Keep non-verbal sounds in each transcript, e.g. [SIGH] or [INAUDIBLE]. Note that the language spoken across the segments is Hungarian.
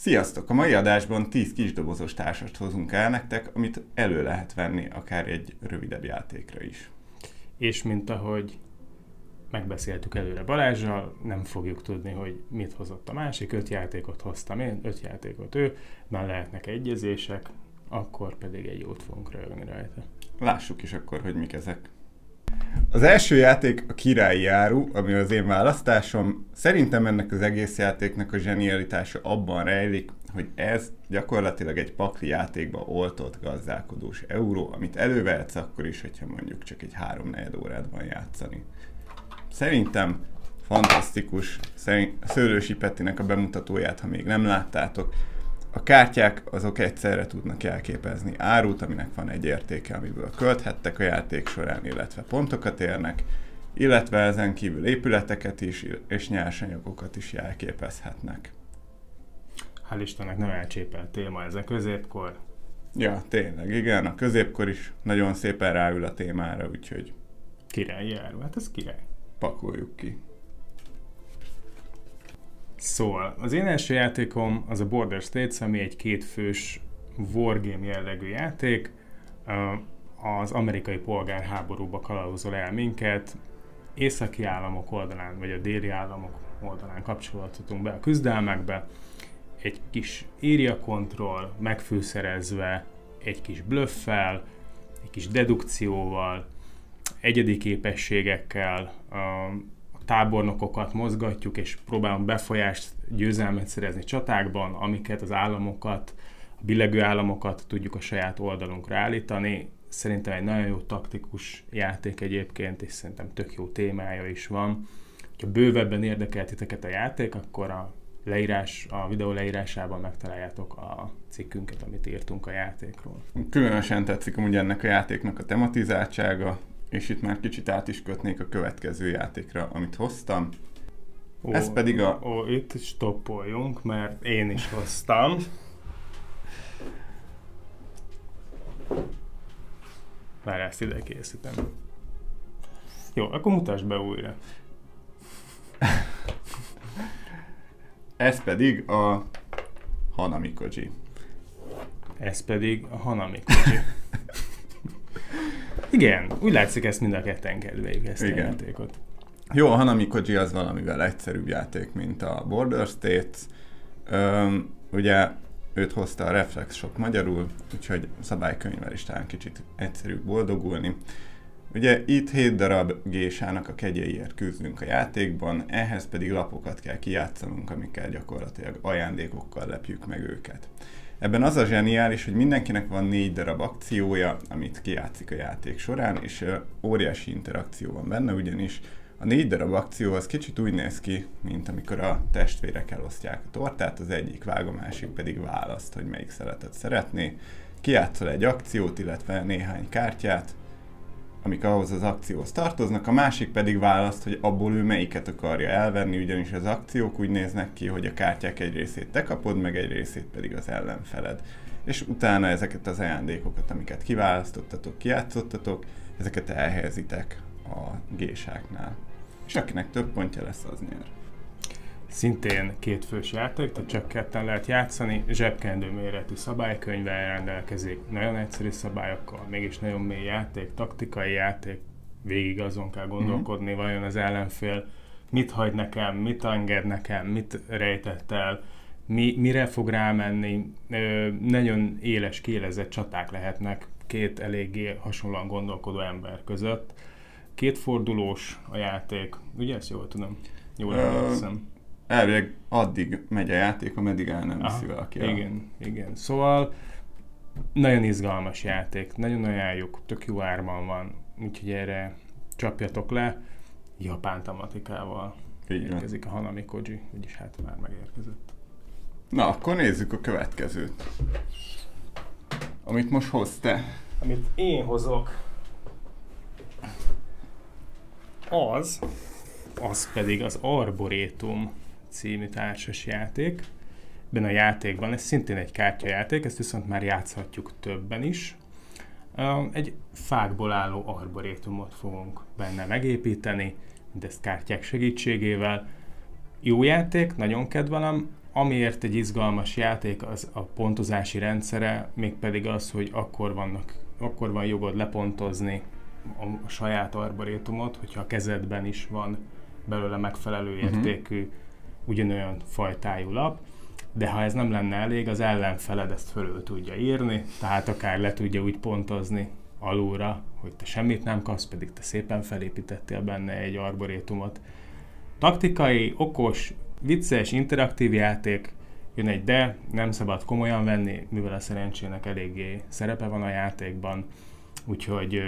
Sziasztok! A mai adásban 10 kisdobozos társast hozunk el nektek, amit elő lehet venni akár egy rövidebb játékra is. És mint ahogy megbeszéltük előre Balázsral, nem fogjuk tudni, hogy mit hozott a másik, öt játékot hoztam én, öt játékot ő, már lehetnek egyezések, akkor pedig egy jót fogunk rögni rajta. Lássuk is akkor, hogy mik ezek. Az első játék a királyi járu, ami az én választásom. Szerintem ennek az egész játéknak a zsenialitása abban rejlik, hogy ez gyakorlatilag egy pakli játékba oltott gazdálkodós euró, amit elővehetsz akkor is, hogyha mondjuk csak egy három órát van játszani. Szerintem fantasztikus. Szerint Szőlősi Pettinek a bemutatóját, ha még nem láttátok, a kártyák azok egyszerre tudnak elképezni árut, aminek van egy értéke, amiből költhettek a játék során, illetve pontokat érnek, illetve ezen kívül épületeket is, és nyersanyagokat is jelképezhetnek. Hál' Istennek nem elcsépelt téma ez a középkor. Ja, tényleg, igen, a középkor is nagyon szépen ráül a témára, úgyhogy... Király jár, hát ez király. Pakoljuk ki. Szóval, az én első játékom az a Border States, ami egy kétfős wargame jellegű játék. Az amerikai polgárháborúba kalauzol el minket, északi államok oldalán, vagy a déli államok oldalán kapcsolódhatunk be a küzdelmekbe. Egy kis area control, megfűszerezve, egy kis blöffel, egy kis dedukcióval, egyedi képességekkel, tábornokokat mozgatjuk, és próbálunk befolyást, győzelmet szerezni csatákban, amiket az államokat, a billegő államokat tudjuk a saját oldalunkra állítani. Szerintem egy nagyon jó taktikus játék egyébként, és szerintem tök jó témája is van. Ha bővebben érdekel titeket a játék, akkor a leírás, a videó leírásában megtaláljátok a cikkünket, amit írtunk a játékról. Különösen tetszik amúgy ennek a játéknak a tematizáltsága, és itt már kicsit át is kötnék a következő játékra, amit hoztam. Ó, Ez pedig a... Ó, itt stoppoljunk, mert én is hoztam. Már ezt ide készítem. Jó, akkor mutasd be újra. [LAUGHS] Ez pedig a Hanamikoji. Ez pedig a Hanamikoji. Igen, úgy látszik ezt mind a ketten kedveljük ezt Igen. a játékot. Jó, a Hanami Koji az valamivel egyszerűbb játék, mint a Border States. Üm, ugye őt hozta a Reflex Shop magyarul, úgyhogy szabálykönyvvel is talán kicsit egyszerűbb boldogulni. Ugye itt 7 darab gésának a kegyeiért küzdünk a játékban, ehhez pedig lapokat kell kijátszanunk, amikkel gyakorlatilag ajándékokkal lepjük meg őket. Ebben az a zseniális, hogy mindenkinek van négy darab akciója, amit kijátszik a játék során, és óriási interakció van benne, ugyanis a négy darab akció az kicsit úgy néz ki, mint amikor a testvérek elosztják a tortát, az egyik vág, a másik pedig választ, hogy melyik szeretet szeretné. Kijátszol egy akciót, illetve néhány kártyát, amik ahhoz az akcióhoz tartoznak, a másik pedig választ, hogy abból ő melyiket akarja elvenni, ugyanis az akciók úgy néznek ki, hogy a kártyák egy részét te kapod, meg egy részét pedig az ellenfeled. És utána ezeket az ajándékokat, amiket kiválasztottatok, kijátszottatok, ezeket elhelyezitek a gésáknál. És akinek több pontja lesz, az nyer. Szintén két fős játék, tehát csak ketten lehet játszani, zsebkendő méretű szabálykönyvvel rendelkezik, nagyon egyszerű szabályokkal, mégis nagyon mély játék, taktikai játék, végig azon kell gondolkodni, mm-hmm. vajon az ellenfél mit hagy nekem, mit enged nekem, mit rejtett el, mi, mire fog rámenni. Ö, nagyon éles, kiélezett csaták lehetnek két eléggé hasonlóan gondolkodó ember között. Két fordulós a játék, ugye ezt jól tudom? Jól emlékszem elvileg addig megy a játék, ameddig el nem viszi valaki Igen, igen. Szóval nagyon izgalmas játék, nagyon ajánljuk, tök jó árban van, úgyhogy erre csapjatok le, japán tematikával Igen. érkezik a Hanami Koji, úgyis hát már megérkezett. Na, akkor nézzük a következőt. Amit most hoztál. Amit én hozok, az, az pedig az Arboretum című társas játék. Ebben a játékban, ez szintén egy kártyajáték, ezt viszont már játszhatjuk többen is. Egy fákból álló arborétumot fogunk benne megépíteni, mindezt kártyák segítségével. Jó játék, nagyon kedvelem. Amiért egy izgalmas játék az a pontozási rendszere, mégpedig az, hogy akkor, vannak, akkor van jogod lepontozni a, a saját arborétumot, hogyha a kezedben is van belőle megfelelő mhm. értékű, uh-huh. Ugyanolyan fajtájú lap, de ha ez nem lenne elég, az ellenfeled ezt fölül tudja írni, tehát akár le tudja úgy pontozni alulra, hogy te semmit nem kapsz, pedig te szépen felépítettél benne egy arborétumot. Taktikai, okos, vicces, interaktív játék, jön egy de, nem szabad komolyan venni, mivel a szerencsének eléggé szerepe van a játékban, úgyhogy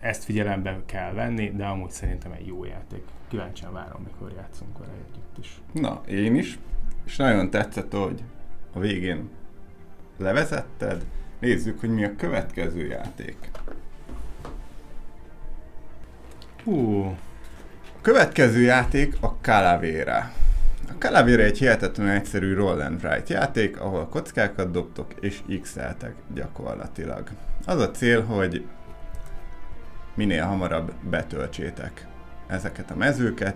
ezt figyelembe kell venni, de amúgy szerintem egy jó játék. Kíváncsian várom, mikor játszunk vele együtt is. Na, én is. És nagyon tetszett, hogy a végén levezetted. Nézzük, hogy mi a következő játék. Hú. A következő játék a Calavera. A Calavera egy hihetetlenül egyszerű roll and write játék, ahol kockákat dobtok és x gyakorlatilag. Az a cél, hogy minél hamarabb betöltsétek ezeket a mezőket,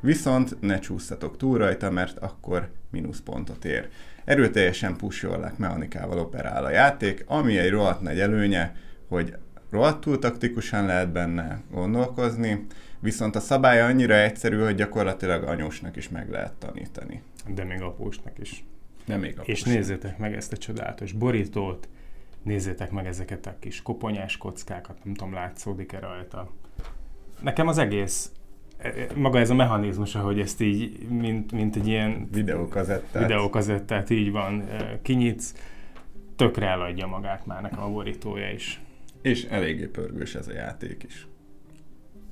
viszont ne csúsztatok túl rajta, mert akkor mínuszpontot ér. Erőteljesen pushol mechanikával operál a játék, ami egy rohadt nagy előnye, hogy rohadtul taktikusan lehet benne gondolkozni, viszont a szabály annyira egyszerű, hogy gyakorlatilag anyósnak is meg lehet tanítani. De még apósnak is. De még apósnak. És nézzétek meg ezt a csodálatos borítót, nézzétek meg ezeket a kis koponyás kockákat, nem tudom, látszódik-e rajta. Nekem az egész e, e, maga ez a mechanizmus, hogy ezt így, mint, mint egy ilyen videókazettát. videókazettát így van, e, kinyitsz, tökre eladja magát már nekem a borítója is. És eléggé pörgős ez a játék is.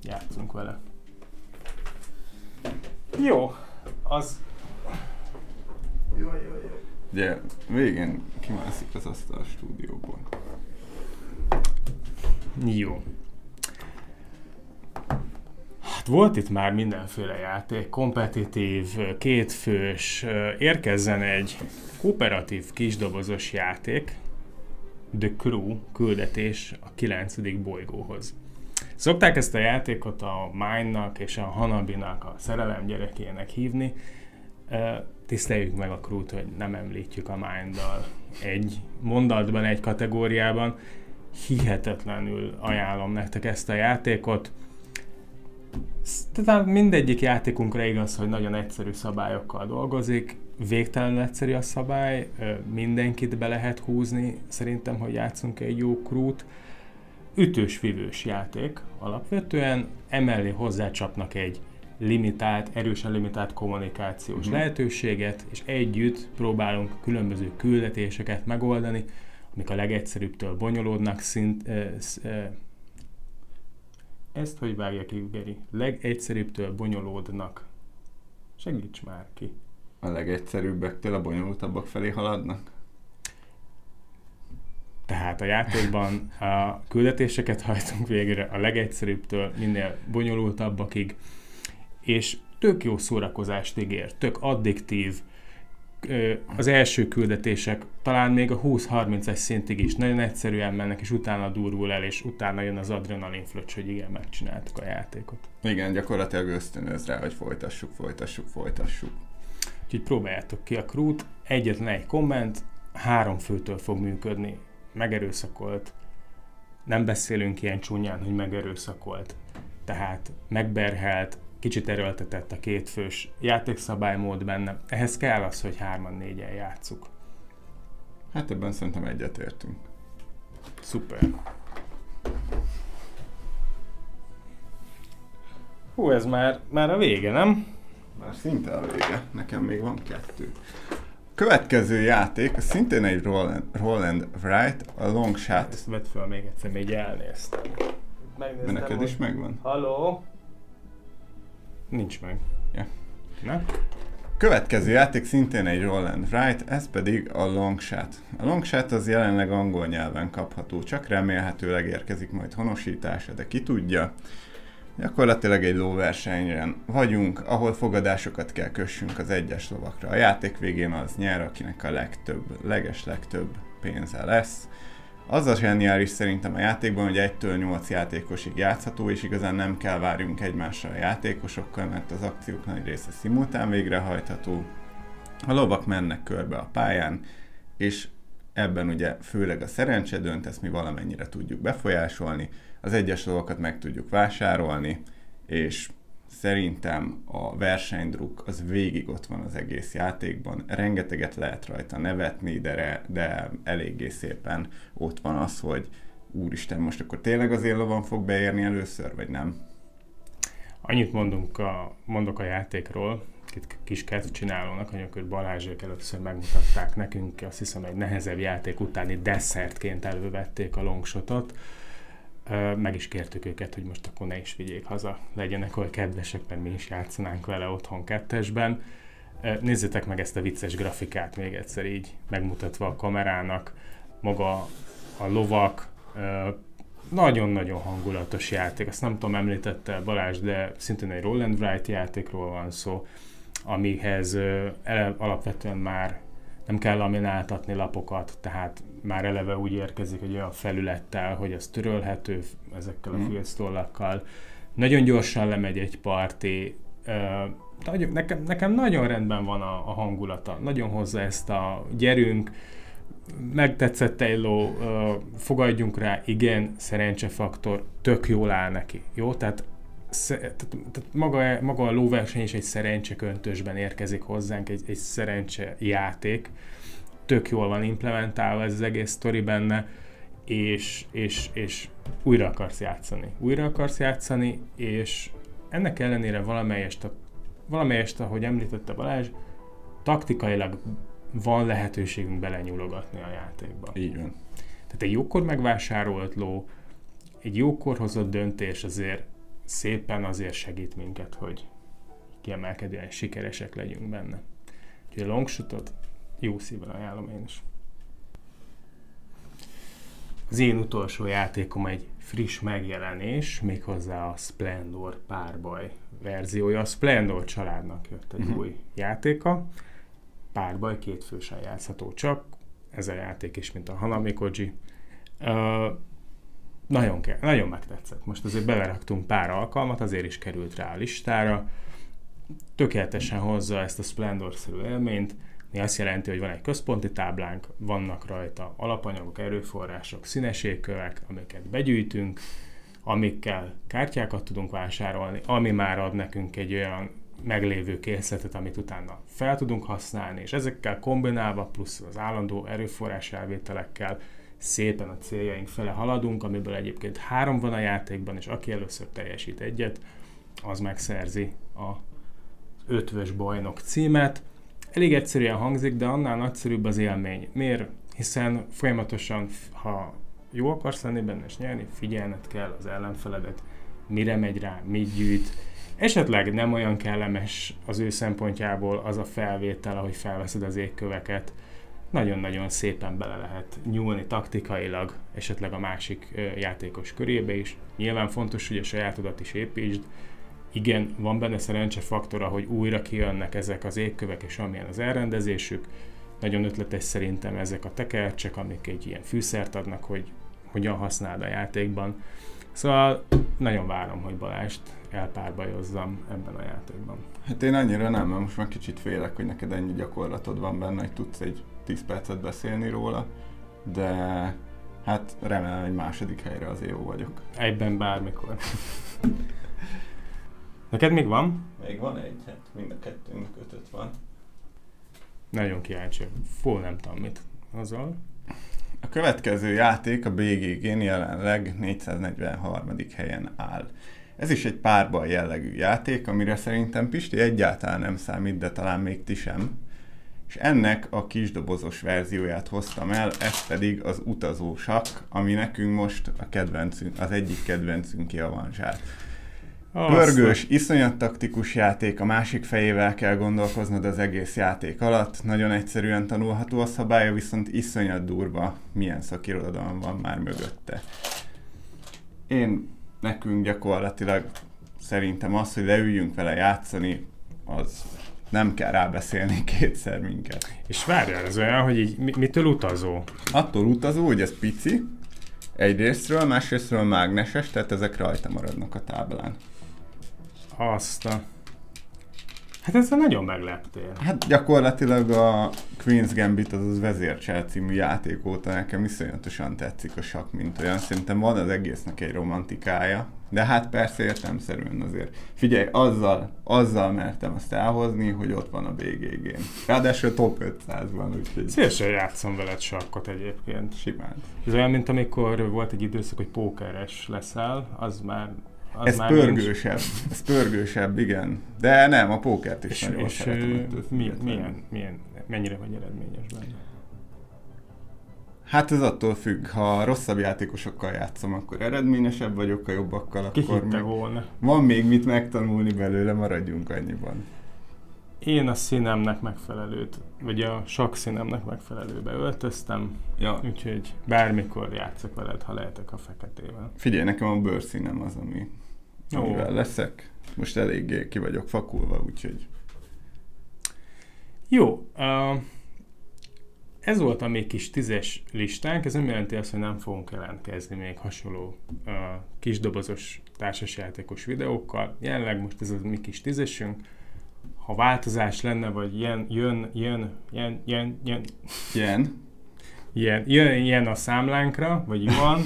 Játszunk vele. Jó, az... Jó, jó, jó. Ugye végén kimászik az asztal a stúdióból. Jó. Hát volt itt már mindenféle játék, kompetitív, kétfős, érkezzen egy kooperatív kisdobozos játék, The Crew küldetés a 9. bolygóhoz. Szokták ezt a játékot a Mine-nak és a Hanabinak, a szerelem gyerekének hívni. Tiszteljük meg a crew hogy nem említjük a Mind-dal egy mondatban, egy kategóriában. Hihetetlenül ajánlom nektek ezt a játékot. Tehát mindegyik játékunkra igaz, hogy nagyon egyszerű szabályokkal dolgozik, végtelenül egyszerű a szabály, mindenkit be lehet húzni, szerintem, hogy játszunk egy jó krút. Ütős-vivős játék alapvetően, emellé hozzácsapnak egy limitált, erősen limitált kommunikációs mm. lehetőséget, és együtt próbálunk különböző küldetéseket megoldani, amik a legegyszerűbbtől bonyolódnak szint, e, e, ezt hogy vágja ki, Geri? Legegyszerűbbtől bonyolódnak. Segíts már ki. A legegyszerűbbektől a bonyolultabbak felé haladnak? Tehát a játékban a küldetéseket hajtunk végre a legegyszerűbbtől minél bonyolultabbakig, és tök jó szórakozást ígér, tök addiktív, az első küldetések talán még a 20-30-es szintig is nagyon egyszerűen mennek, és utána durvul el, és utána jön az adrenalin fröccs, hogy igen, megcsináltuk a játékot. Igen, gyakorlatilag ösztönöz rá, hogy folytassuk, folytassuk, folytassuk. Úgyhogy próbáljátok ki a krút, egyetlen egy komment, három főtől fog működni, megerőszakolt, nem beszélünk ilyen csúnyán, hogy megerőszakolt, tehát megberhelt, kicsit erőltetett a kétfős játékszabálymód benne. Ehhez kell az, hogy hárman négyen játszuk. Hát ebben szerintem egyetértünk. Szuper. Hú, ez már, már a vége, nem? Már szinte a vége. Nekem még van kettő. Következő játék, szintén egy Roland, Roland Wright, a Long Shot. Ezt vedd fel még egyszer, még elnéztem. Megnéztem, De neked is megvan? Halló? Nincs meg. Ja. Na? Következő játék szintén egy roll and write, ez pedig a long shot. A long shot az jelenleg angol nyelven kapható, csak remélhetőleg érkezik majd honosítása, de ki tudja. Gyakorlatilag egy lóversenyen vagyunk, ahol fogadásokat kell kössünk az egyes lovakra. A játék végén az nyer, akinek a legtöbb, leges legtöbb pénze lesz. Az a zseniális szerintem a játékban, hogy 1-től 8 játékosig játszható, és igazán nem kell várjunk egymásra a játékosokkal, mert az akciók nagy része szimultán végrehajtható. A lovak mennek körbe a pályán, és ebben ugye főleg a szerencse dönt, ezt mi valamennyire tudjuk befolyásolni, az egyes lovakat meg tudjuk vásárolni, és szerintem a versenydruk az végig ott van az egész játékban. Rengeteget lehet rajta nevetni, de, de eléggé szépen ott van az, hogy úristen, most akkor tényleg az lovan fog beérni először, vagy nem? Annyit mondunk a, mondok a játékról, két kis csinálónak, amikor Balázsék először megmutatták nekünk, azt hiszem egy nehezebb játék utáni desszertként elővették a longshotot, meg is kértük őket, hogy most akkor ne is vigyék haza, legyenek olyan kedvesek, mert mi is játszanánk vele otthon kettesben. Nézzétek meg ezt a vicces grafikát még egyszer így megmutatva a kamerának, maga a lovak, nagyon-nagyon hangulatos játék, azt nem tudom, említette Balázs, de szintén egy roll and write játékról van szó, amihez alapvetően már nem kell lamináltatni lapokat, tehát már eleve úgy érkezik egy olyan felülettel, hogy ez törölhető ezekkel a mm. filctollakkal. Nagyon gyorsan lemegy egy parti, nekem, nekem nagyon rendben van a, a hangulata, nagyon hozza ezt a gyerünk, megtetszett egy ló, fogadjunk rá, igen, szerencsefaktor, tök jól áll neki, jó? Tehát tehát, tehát maga, maga a lóverseny is egy szerencseköntösben érkezik hozzánk, egy, egy szerencse játék, tök jól van implementálva ez az egész sztori benne, és, és, és újra akarsz játszani. Újra akarsz játszani, és ennek ellenére valamelyest, a, valamelyest ahogy említette Balázs, taktikailag van lehetőségünk belenyúlogatni a játékba. Így van. Tehát egy jókor megvásárolt ló, egy jókor hozott döntés azért szépen azért segít minket, hogy kiemelkedően sikeresek legyünk benne. Úgyhogy a longshotot jó szívvel ajánlom én is. Az én utolsó játékom egy friss megjelenés, méghozzá a Splendor párbaj verziója. A Splendor családnak jött egy uh-huh. új játéka. Párbaj kétfősen játszható csak. Ez a játék is, mint a Hanami Koji. Uh, nagyon, ke- nagyon megtetszett. Most azért beleraktunk pár alkalmat, azért is került rá a listára. Tökéletesen hozza ezt a Splendor-szerű élményt mi azt jelenti, hogy van egy központi táblánk, vannak rajta alapanyagok, erőforrások, színeségkövek, amiket begyűjtünk, amikkel kártyákat tudunk vásárolni, ami már ad nekünk egy olyan meglévő készletet, amit utána fel tudunk használni, és ezekkel kombinálva, plusz az állandó erőforrás elvételekkel szépen a céljaink fele haladunk, amiből egyébként három van a játékban, és aki először teljesít egyet, az megszerzi a ötvös bajnok címet. Elég egyszerűen hangzik, de annál nagyszerűbb az élmény. Miért? Hiszen folyamatosan, ha jó akarsz lenni benne és nyerni, figyelned kell az ellenfeledet, mire megy rá, mit gyűjt. Esetleg nem olyan kellemes az ő szempontjából az a felvétel, ahogy felveszed az égköveket. Nagyon-nagyon szépen bele lehet nyúlni taktikailag, esetleg a másik játékos körébe is. Nyilván fontos, hogy a sajátodat is építsd, igen, van benne faktora, hogy újra kijönnek ezek az égkövek, és amilyen az elrendezésük. Nagyon ötletes szerintem ezek a tekercsek, amik egy ilyen fűszert adnak, hogy hogyan használd a játékban. Szóval nagyon várom, hogy Balást elpárbajozzam ebben a játékban. Hát én annyira nem, mert most már kicsit félek, hogy neked ennyi gyakorlatod van benne, hogy tudsz egy 10 percet beszélni róla, de hát remélem egy második helyre azért jó vagyok. Egyben bármikor. [LAUGHS] Neked még van? Még van egy, hát mind a kettőnk ötöt van. Nagyon kíváncsi. Full nem tudom mit azzal. A következő játék a BGG-n jelenleg 443. helyen áll. Ez is egy párban jellegű játék, amire szerintem Pisti egyáltalán nem számít, de talán még ti sem. És ennek a kisdobozos verzióját hoztam el, ez pedig az utazósak, ami nekünk most a kedvencünk, az egyik kedvencünk javanzsát. Pörgős, iszonyat taktikus játék, a másik fejével kell gondolkoznod az egész játék alatt. Nagyon egyszerűen tanulható a szabálya, viszont iszonyat durva, milyen szakirodalom van már mögötte. Én nekünk gyakorlatilag szerintem az, hogy leüljünk vele játszani, az nem kell rábeszélni kétszer minket. És várjál, ez olyan, hogy így mitől utazó? Attól utazó, hogy ez pici, egyrésztről, másrésztről mágneses, tehát ezek rajta maradnak a táblán. Azt a... Hát ezzel nagyon megleptél. Hát gyakorlatilag a Queen's Gambit, az az vezércsel című játék óta nekem iszonyatosan tetszik a sakk, mint olyan. Szerintem van az egésznek egy romantikája. De hát persze értemszerűen azért. Figyelj, azzal, azzal mertem azt elhozni, hogy ott van a BGG. Ráadásul top 500-ban, úgyhogy... Szívesen játszom veled sakkot egyébként. Simán. Ez olyan, mint amikor volt egy időszak, hogy pókeres leszel, az már az ez már pörgősebb, nincs. ez pörgősebb, igen. De nem, a pókert is és, nagyon és szeretem. Mi, milyen, milyen, mennyire vagy eredményes benne? Hát ez attól függ, ha rosszabb játékosokkal játszom, akkor eredményesebb vagyok, ha jobbakkal, Ki akkor még volna? van még mit megtanulni belőle, maradjunk annyiban. Én a színemnek megfelelőt, vagy a sok színemnek megfelelőbe öltöztem, ja. úgyhogy bármikor játszok veled, ha lehetek a feketével. Figyelj, nekem a bőrszínem az, ami, amivel leszek. Most eléggé ki vagyok fakulva, úgyhogy... Jó, uh, ez volt a még kis tízes listánk, ez nem jelenti azt, hogy nem fogunk jelentkezni még hasonló uh, kisdobozos társasjátékos videókkal. Jelenleg most ez a mi kis tízesünk. Ha változás lenne, vagy jön, jön, jön, jön, jön, jön, jön, jön, jön, jön a számlánkra, vagy van.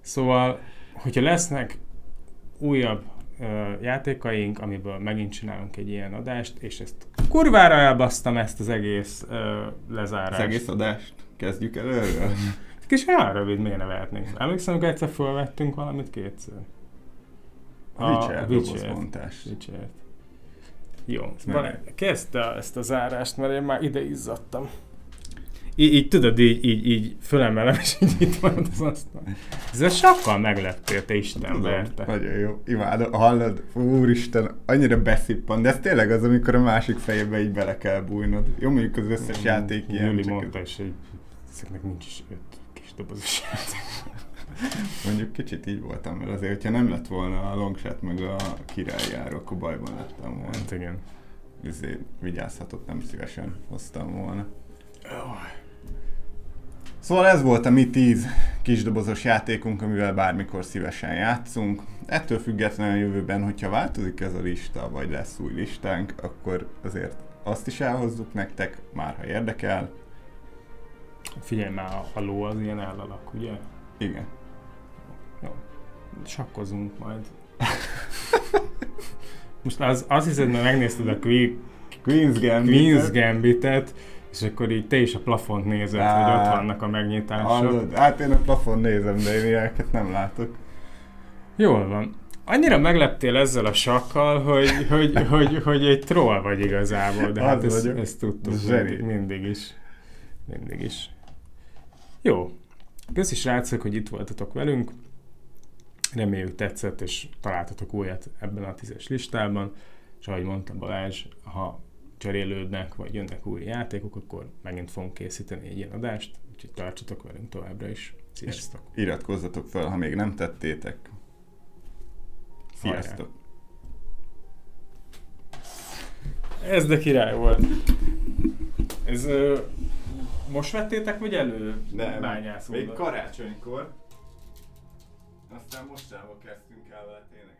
Szóval, hogyha lesznek újabb játékaink, amiből megint csinálunk egy ilyen adást, és ezt kurvára elbasztam ezt az egész uh, lezárást. Az egész adást? Kezdjük előről? [LAUGHS] Kis olyan rövid, miért ne vehetnénk? Emlékszem, hogy egyszer felvettünk valamit kétszer. A, Witcher, Witcher. Jó, kezdte ezt a zárást, mert én már ide izzadtam így, így tudod, így, így, így fölemelem, és így itt van az asztal. Ez sokkal megleptél, te Isten verte. Nagyon jó, imádom, hallod, úristen, annyira beszippan, de ez tényleg az, amikor a másik fejebe így bele kell bújnod. Jó, mondjuk az összes mm, játék ilyen. Júli mondta, és hogy ezeknek nincs is öt kis dobozos játék. [LAUGHS] Mondjuk kicsit így voltam, mert azért, hogyha nem lett volna a longshot meg a királyjáró, akkor bajban lettem volna. Hát igen. Ezért vigyázhatott, nem szívesen hoztam volna. Oh. Szóval ez volt a mi tíz kisdobozos játékunk, amivel bármikor szívesen játszunk. Ettől függetlenül a jövőben, hogyha változik ez a lista, vagy lesz új listánk, akkor azért azt is elhozzuk nektek, már ha érdekel. Figyelj már, a ló az ilyen ellalak, ugye? Igen. Jó, sakkozunk majd. Most az, azt hiszed, mert megnézted a Queen's Gambit-et, Queen's Gambit-et és akkor így te is a plafont nézed, Á, hogy ott vannak a megnyitások. Hallod, hát én a plafon nézem, de én ilyeneket nem látok. Jól van. Annyira megleptél ezzel a sakkal, hogy, hogy, [LAUGHS] hogy, hogy egy troll vagy igazából, de hát ezt, ezt tudtuk mindig, mindig is. Mindig is. Jó. Köszi srácok, hogy itt voltatok velünk. Reméljük tetszett, és találtatok újat ebben a tízes listában. És ahogy mondta Balázs, ha cserélődnek, vagy jönnek új játékok, akkor megint fogunk készíteni egy ilyen adást, úgyhogy tartsatok velünk továbbra is. Sziasztok! És iratkozzatok fel, ha még nem tettétek. Sziasztok! Ez de király volt. Ez ö, most vettétek, vagy elő Nem, még karácsonykor. Aztán mostanában kezdtünk el vele játszani.